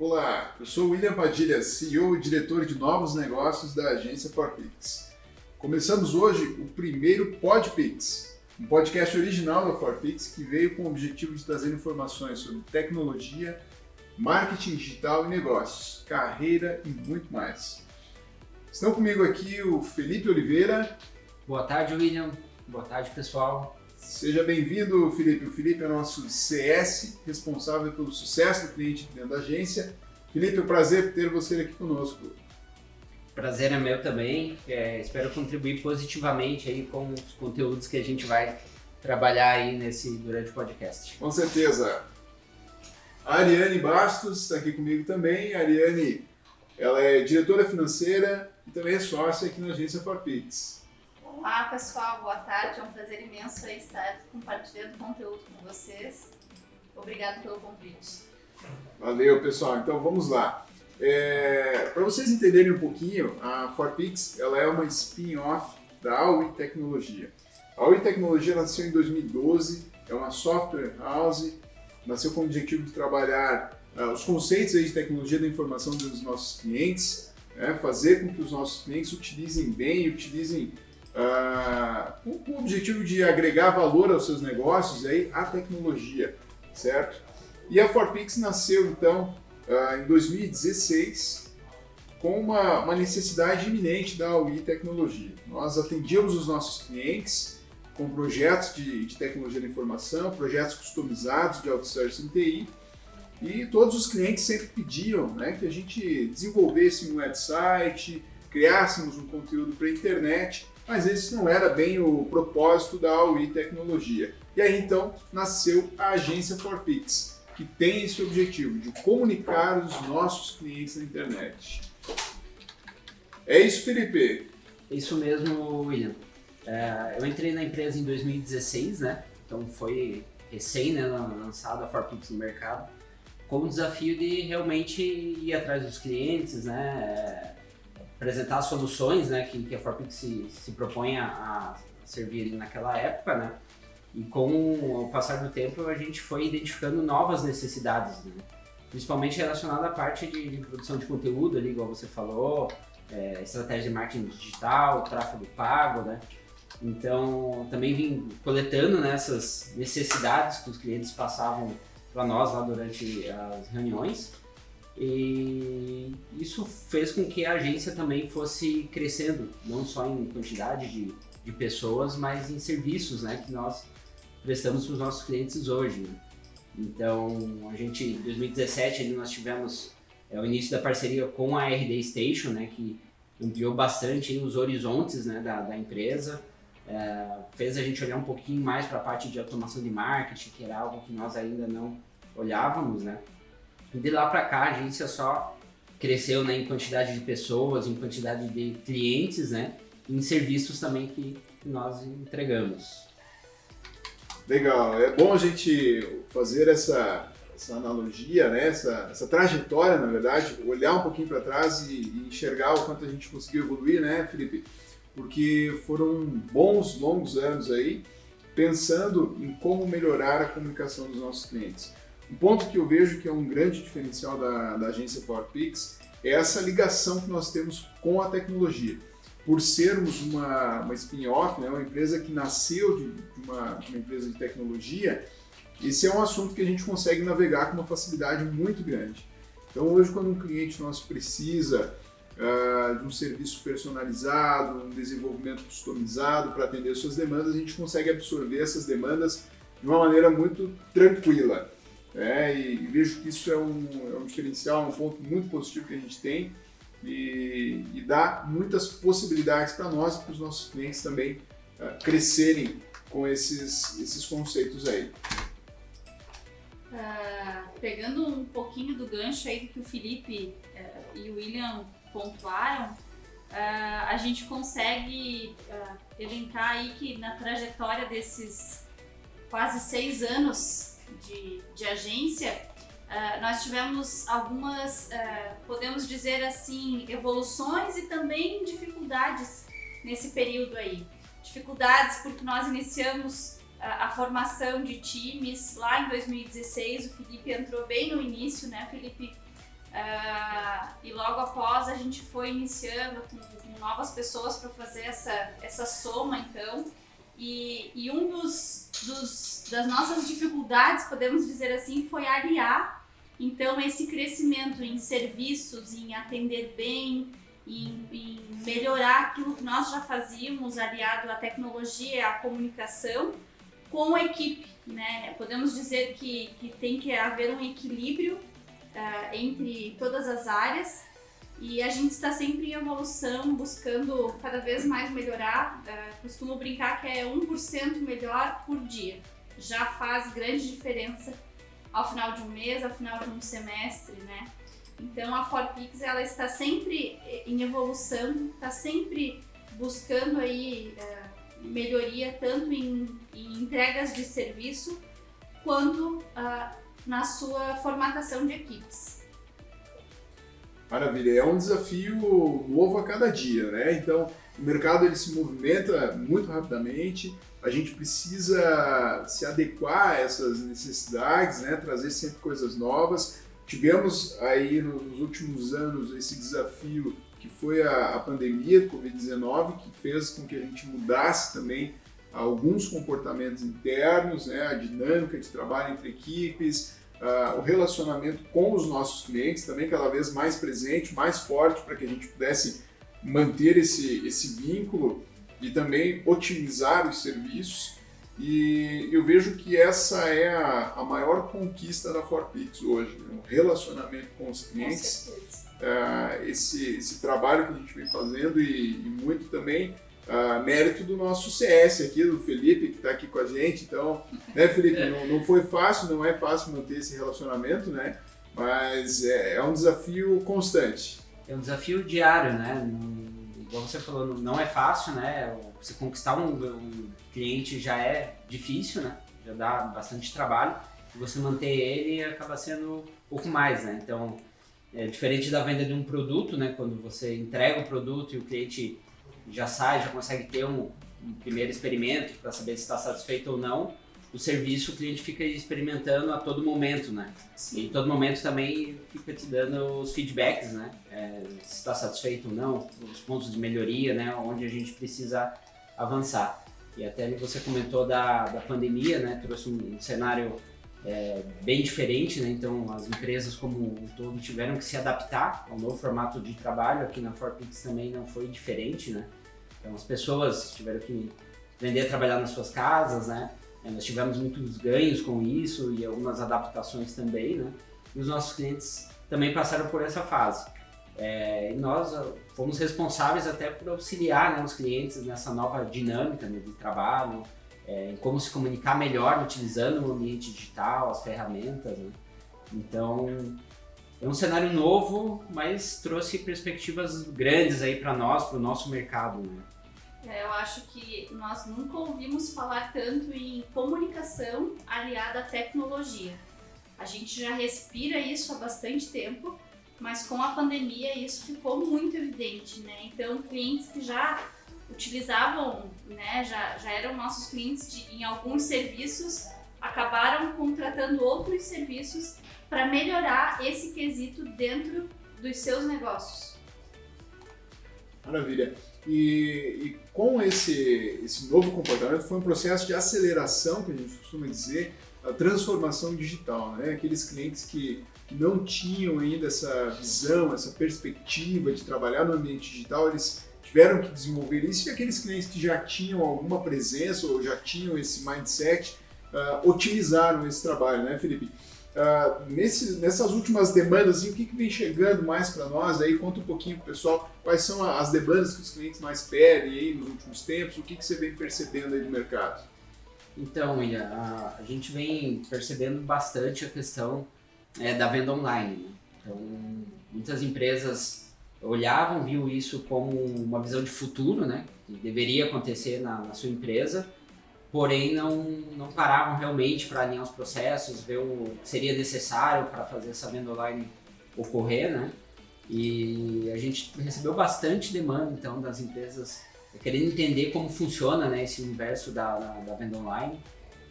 Olá, eu sou William Padilha, CEO e diretor de novos negócios da agência Forpix. Começamos hoje o primeiro Podpix, um podcast original da Forpix que veio com o objetivo de trazer informações sobre tecnologia, marketing digital e negócios, carreira e muito mais. Estão comigo aqui o Felipe Oliveira. Boa tarde, William. Boa tarde, pessoal. Seja bem-vindo, Felipe. O Felipe é nosso CS, responsável pelo sucesso do cliente dentro da agência. Felipe, é um prazer ter você aqui conosco. Prazer é meu também. É, espero contribuir positivamente aí com os conteúdos que a gente vai trabalhar aí nesse durante o podcast. Com certeza. A Ariane Bastos está aqui comigo também. A Ariane, ela é diretora financeira e também é sócia aqui na agência Forpix. Olá pessoal, boa tarde. É um prazer imenso estar compartilhando conteúdo com vocês. Obrigado pelo convite. Valeu pessoal, então vamos lá. É, Para vocês entenderem um pouquinho, a Forpix ela é uma spin-off da Aui Tecnologia. A Aui Tecnologia nasceu em 2012, é uma software house, nasceu com o objetivo de trabalhar uh, os conceitos de tecnologia da informação dos nossos clientes, né, fazer com que os nossos clientes utilizem bem, utilizem com, o objetivo de agregar valor aos seus negócios aí a tecnologia, certo? E a Forpix nasceu então uh, em 2016 com uma, uma, necessidade iminente da UI Tecnologia. Nós atendíamos os nossos clientes com projetos de, de tecnologia da informação, projetos customizados de outsourcing TI, e todos os clientes sempre pediam né, que a gente desenvolvesse um website, criássemos um conteúdo para a internet mas esse não era bem o propósito da AUI Tecnologia. E aí então nasceu a agência Forpix, que tem esse objetivo de comunicar os nossos clientes na internet. É isso, Felipe? Isso mesmo, William. É, eu entrei na empresa em 2016, né? Então foi recém né, lançada a Forpix no mercado, com o desafio de realmente ir atrás dos clientes, né? Apresentar soluções né, que, que a Forpix se, se propõe a, a servir naquela época, né? E com o passar do tempo a gente foi identificando novas necessidades, né? principalmente relacionada à parte de, de, produção de conteúdo, ali, igual você falou, é, estratégia de marketing digital, tráfego pago, né? Então também vim coletando né, essas necessidades que os clientes passavam para nós lá durante as reuniões e isso fez com que a agência também fosse crescendo, não só em quantidade de, de pessoas, mas em serviços né, que nós prestamos para os nossos clientes hoje. Né? Então, a gente, em 2017, ali, nós tivemos é, o início da parceria com a RD Station, né, que ampliou bastante os horizontes né, da, da empresa, é, fez a gente olhar um pouquinho mais para a parte de automação de marketing, que era algo que nós ainda não olhávamos, né? De lá para cá a agência só cresceu né, em quantidade de pessoas, em quantidade de clientes, né? em serviços também que, que nós entregamos. Legal, é bom a gente fazer essa, essa analogia, né? essa, essa trajetória, na verdade, olhar um pouquinho para trás e, e, enxergar o quanto a gente conseguiu evoluir, né, Felipe? Porque foram bons, longos anos aí pensando em como melhorar a comunicação dos nossos clientes. Um ponto que eu vejo que é um grande diferencial da, da agência PowerPix é essa ligação que nós temos com a tecnologia. Por sermos uma, uma spin-off, né, uma empresa que nasceu de, uma, de uma empresa de tecnologia, esse é um assunto que a gente consegue navegar com uma facilidade muito grande. Então, hoje, quando um cliente nosso precisa uh, de um serviço personalizado, um desenvolvimento customizado para atender suas demandas, a gente consegue absorver essas demandas de uma maneira muito tranquila. É, e, vejo que isso é um, é um diferencial, um ponto muito positivo que a gente tem e, e dá muitas possibilidades para nós e para os nossos clientes também uh, crescerem com esses, esses conceitos aí. Uh, pegando um pouquinho do gancho aí que o Felipe uh, e o William pontuaram, uh, a gente consegue elencar aí que na trajetória desses quase seis anos de, de agência, uh, nós tivemos algumas, uh, podemos dizer assim, evoluções e também dificuldades nesse período aí. Dificuldades porque nós iniciamos a, a formação de times lá em 2016, o Felipe entrou bem no início, né? Felipe Uh, e logo após a gente foi iniciando com, com novas pessoas para fazer essa, essa soma, então. E, e um dos, dos, das nossas dificuldades, podemos dizer assim, foi aliar então esse crescimento em serviços, em atender bem, em, em melhorar aquilo que nós já fazíamos, aliado à tecnologia à comunicação, com a equipe. Né? Podemos dizer que, que tem que haver um equilíbrio uh, entre todas as áreas e a gente está sempre em evolução, buscando cada vez mais melhorar. Uh, costumo brincar que é 1% melhor por dia. Já faz grande diferença ao final de um mês, ao final de um semestre, né? Então a Forpix ela está sempre em evolução, está sempre buscando aí uh, melhoria tanto em, em, entregas de serviço quanto uh, na sua formatação de equipes. Maravilha, é um desafio novo a cada dia, né? Então o mercado ele se movimenta muito rapidamente, a gente precisa se adequar a essas necessidades, né? trazer sempre coisas novas. Tivemos aí nos últimos anos esse desafio que foi a, a pandemia do Covid-19, que fez com que a gente mudasse também alguns comportamentos internos, né? a dinâmica de trabalho entre equipes, uh, o relacionamento com os nossos clientes também cada vez mais presente, mais forte, para que a gente pudesse manter esse, esse vínculo e também otimizar os serviços. E eu vejo que essa é a, a maior conquista da Forpix hoje, né? o relacionamento com os clientes, com uh, esse, esse trabalho que a gente vem fazendo e, e muito também uh, mérito do nosso CS aqui, do Felipe, que está aqui com a gente. Então, né, Felipe, não, não foi fácil, não é fácil manter esse relacionamento, né? Mas é, é um desafio constante. É um desafio diário, né? igual você falou, não é fácil, né? Você conquistar um, um, cliente já é difícil, né? Já dá bastante trabalho. E você manter ele acaba sendo um pouco mais, né? Então, é diferente da venda de um produto, né? Quando você entrega o produto e o cliente já sai, já consegue ter um, um primeiro experimento para saber se está satisfeito ou não o serviço o cliente fica experimentando a todo momento, né? Sim. E todo momento também fica te dando os feedbacks, né? É, se está satisfeito ou não, os pontos de melhoria, né? Onde a gente precisa avançar. E até você comentou da, da pandemia, né? Trouxe um cenário é, bem diferente, né? Então as empresas como um todo tiveram que se adaptar ao novo formato de trabalho. Aqui na Forpix também não foi diferente, né? Então as pessoas tiveram que aprender a trabalhar nas suas casas, né? É, nós tivemos muitos ganhos com isso e algumas adaptações também, né? E os nossos clientes também passaram por essa fase. É, e nós ah, fomos responsáveis até por auxiliar né, os clientes nessa nova dinâmica né, de trabalho, é, em como se comunicar melhor utilizando o ambiente digital, as ferramentas. Né? Então, é um cenário novo, mas trouxe perspectivas grandes aí para nós, para o nosso mercado. Né? É, eu acho que nós nunca ouvimos falar tanto em comunicação aliada à tecnologia. A gente já respira isso há bastante tempo, mas com a pandemia isso ficou muito evidente, né? Então, clientes que já utilizavam, né, já, já eram nossos clientes de, em alguns serviços, acabaram contratando outros serviços para melhorar esse quesito dentro dos seus negócios. Maravilha. E, e, com esse, esse novo comportamento foi um processo de aceleração, que a gente costuma dizer, a transformação digital. Né? Aqueles clientes que, não tinham ainda essa visão, essa perspectiva de trabalhar no ambiente digital, eles tiveram que desenvolver isso e aqueles clientes que já tinham alguma presença ou já tinham esse mindset uh, otimizaram esse trabalho, né, Felipe? Uh, nesse, nessas últimas demandas, o que, que vem chegando mais para nós? Aí conta um pouquinho para o pessoal quais são as demandas que os clientes mais pedem aí nos últimos tempos, o que, que você vem percebendo aí do mercado? Então, William, a, a gente vem percebendo bastante a questão é, da venda online. Né? Então, muitas empresas olhavam, viam isso como uma visão de futuro, né? Que deveria acontecer na, na sua empresa, porém não, não paravam realmente para alinhar os processos, ver o que seria necessário para fazer essa venda online ocorrer, né? E a gente recebeu bastante demanda então das empresas querendo entender como funciona né, esse universo da, da, da venda online,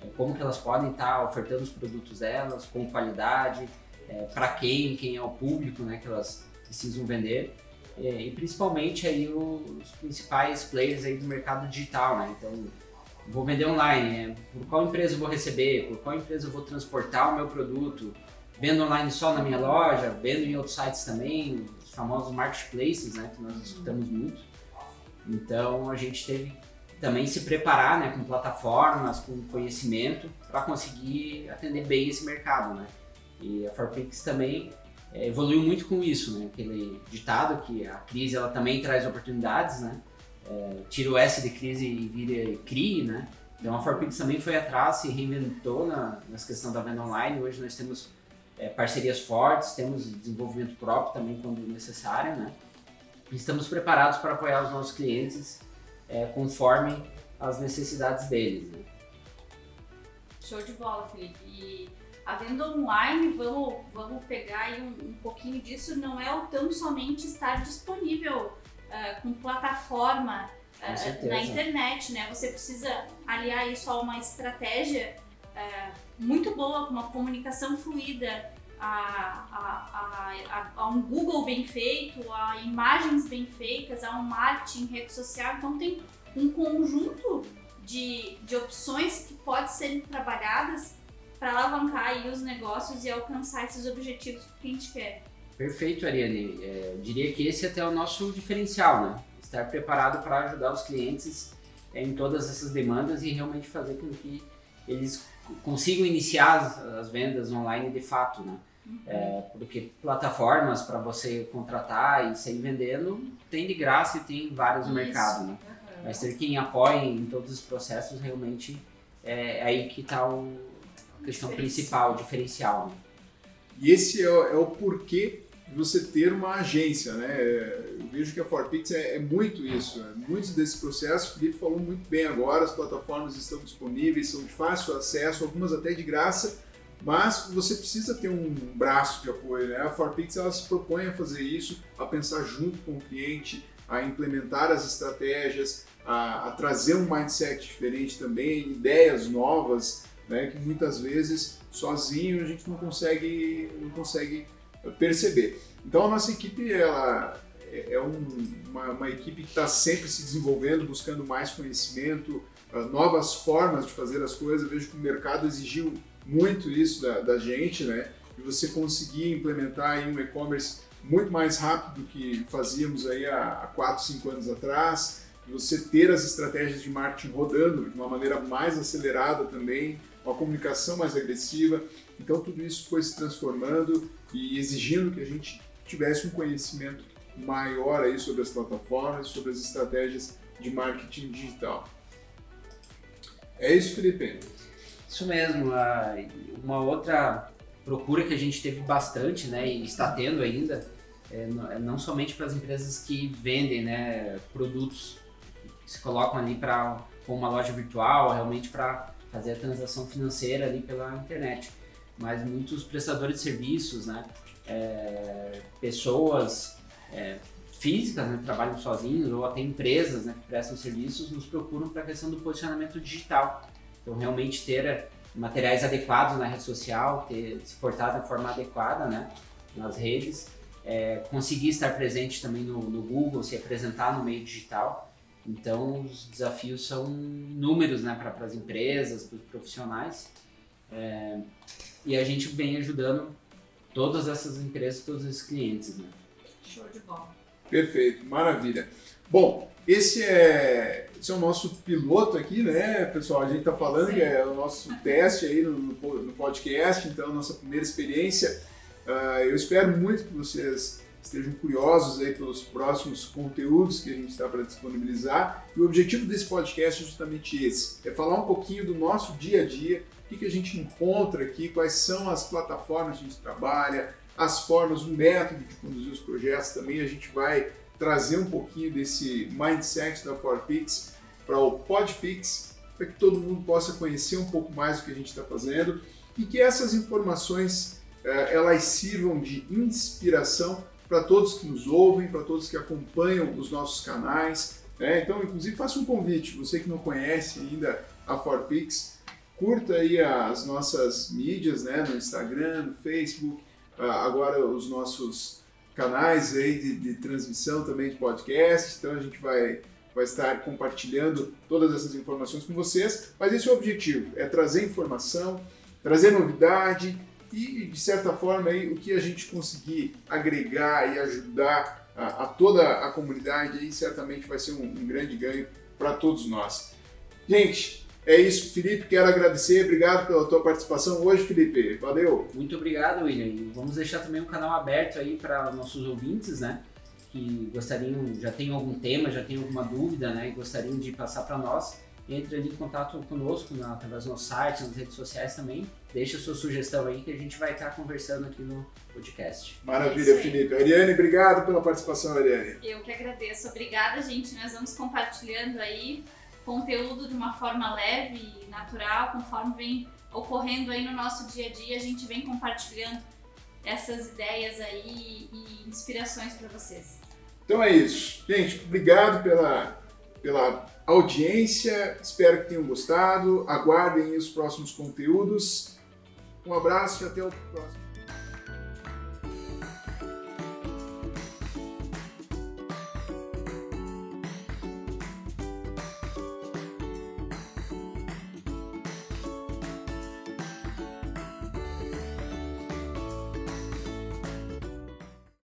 é, como que elas podem estar ofertando os produtos delas com qualidade, é, para quem, quem é o público né, que elas precisam vender. É, e principalmente aí os principais players aí do mercado digital, né? Então, vou vender online, né? por qual empresa eu vou receber, por qual empresa eu vou transportar o meu produto, vendo online só na minha loja, vendo em outros sites também, os famosos marketplaces, né, que nós escutamos muito. Então, a gente teve também se preparar, né, com plataformas, com conhecimento, para conseguir atender bem esse mercado, né? E a Forpix também é, evoluiu muito com isso, né? Aquele ditado que a crise ela também traz oportunidades, né? É, tira o S de crise e vira CRI, né? Então a Forpix também foi atrás, se reinventou na, nessa questão da venda online. Hoje nós temos é, parcerias fortes, temos desenvolvimento próprio também quando necessário, né? Estamos preparados para apoiar os nossos clientes é, conforme as necessidades deles. Né? Show de bola, Felipe. E a venda online, vamos, vamos pegar aí um, um pouquinho disso, não é o tão somente estar disponível uh, com plataforma uh, na internet, né? Você precisa aliar isso a uma estratégia uh, muito boa, com uma comunicação fluida, a, a, a, a, um Google bem feito, a imagens bem feitas, a um marketing, rede social. Então tem um conjunto de, de opções que podem ser trabalhadas para alavancar aí os negócios e alcançar esses objetivos que a gente quer. Perfeito, Ariane. É, diria que esse é até o nosso diferencial, né? Estar preparado para ajudar os clientes é, em todas essas demandas e realmente fazer com que eles consigam iniciar as, as vendas online de fato, né? Uhum. É, porque plataformas para você contratar e sair vendendo tem de graça e tem vários no mercado, né? Uhum. Mas ter quem apoie em todos os processos realmente é aí que está o questão principal, diferencial. Né? E esse é, é, o porquê de você ter uma agência, né? Eu vejo que a Forpix é, é muito isso. Né? Muitos desses processos, o Felipe falou muito bem agora, as plataformas estão disponíveis, são de fácil acesso, algumas até de graça, mas você precisa ter um braço de apoio. Né? A Forpix ela se propõe a fazer isso, a pensar junto com o cliente, a implementar as estratégias, a, a trazer um mindset diferente também, ideias novas né, que muitas vezes sozinho a gente não consegue, não consegue perceber. Então a nossa equipe ela é, é um, uma, uma, equipe que está sempre se desenvolvendo, buscando mais conhecimento, uh, novas formas de fazer as coisas. Eu vejo que o mercado exigiu muito isso da, da gente, né? E você conseguir implementar um e-commerce muito mais rápido do que fazíamos aí há 4, 5 anos atrás, você ter as estratégias de marketing rodando de uma maneira mais acelerada também, uma comunicação mais agressiva. Então tudo isso foi se transformando e exigindo que a gente tivesse um conhecimento maior aí sobre as plataformas, sobre as estratégias de marketing digital. É isso, Felipe? Isso mesmo. Uma outra procura que a gente teve bastante, né, e está tendo ainda, é não é somente para as empresas que vendem, né, produtos que se colocam ali para uma loja virtual, realmente para fazer a transação financeira ali pela internet. Mas muitos prestadores de serviços, né, é, pessoas é, físicas né, que trabalham sozinhos ou até empresas né, que prestam serviços nos procuram para a questão do posicionamento digital. Então, realmente ter materiais adequados na rede social, ter se portado de forma adequada né, nas redes, é, conseguir estar presente também no, no Google, se apresentar no meio digital. Então, os desafios são inúmeros né, para as empresas, para os profissionais. É, e a gente vem ajudando todas essas empresas, todos esses clientes. Né? Show de bola. Perfeito, maravilha. Bom, esse é, esse é o nosso piloto aqui, né, pessoal? A gente está falando Sim. que é o nosso teste aí no, no podcast, então, nossa primeira experiência. Uh, eu espero muito que vocês estejam curiosos aí pelos próximos conteúdos que a gente está para disponibilizar. E o objetivo desse podcast é justamente esse: é falar um pouquinho do nosso dia a dia, o que, que a gente encontra aqui, quais são as plataformas que a gente trabalha, as formas, o método de conduzir os projetos. Também a gente vai trazer um pouquinho desse mindset da Forpix para o Podpix, para que todo mundo possa conhecer um pouco mais do que a gente está fazendo e que essas informações eh, elas sirvam de inspiração para todos que nos ouvem, para todos que acompanham os nossos canais. Né? Então, inclusive, faça um convite, você que não conhece ainda a Forpix, curta aí as nossas mídias, né? no Instagram, no Facebook, ah, agora os nossos canais aí de, de transmissão também de podcast, então a gente vai vai estar compartilhando todas essas informações com vocês, mas esse é o objetivo, é trazer informação, trazer novidade e, de certa forma, aí, o que a gente conseguir agregar e ajudar a, a toda a comunidade, aí, certamente vai ser um, um grande ganho para todos nós. Gente, é isso, Felipe, quero agradecer, obrigado pela tua participação hoje, Felipe, valeu! Muito obrigado, William, vamos deixar também um canal aberto aí para nossos ouvintes, né? que gostariam, já tem algum tema, já tem alguma dúvida, né, e gostariam de passar para nós, entre ali em contato conosco através do nosso site, nas redes sociais também. Deixa a sua sugestão aí que a gente vai estar conversando aqui no podcast. Maravilha, é Felipe. Ariane, obrigado pela participação, Ariane. Eu que agradeço. Obrigada, gente. Nós vamos compartilhando aí conteúdo de uma forma leve e natural, conforme vem ocorrendo aí no nosso dia a dia, a gente vem compartilhando essas ideias aí e inspirações para vocês. Então é isso. Gente, obrigado pela, pela audiência. Espero que tenham gostado. Aguardem os próximos conteúdos. Um abraço e até o próximo.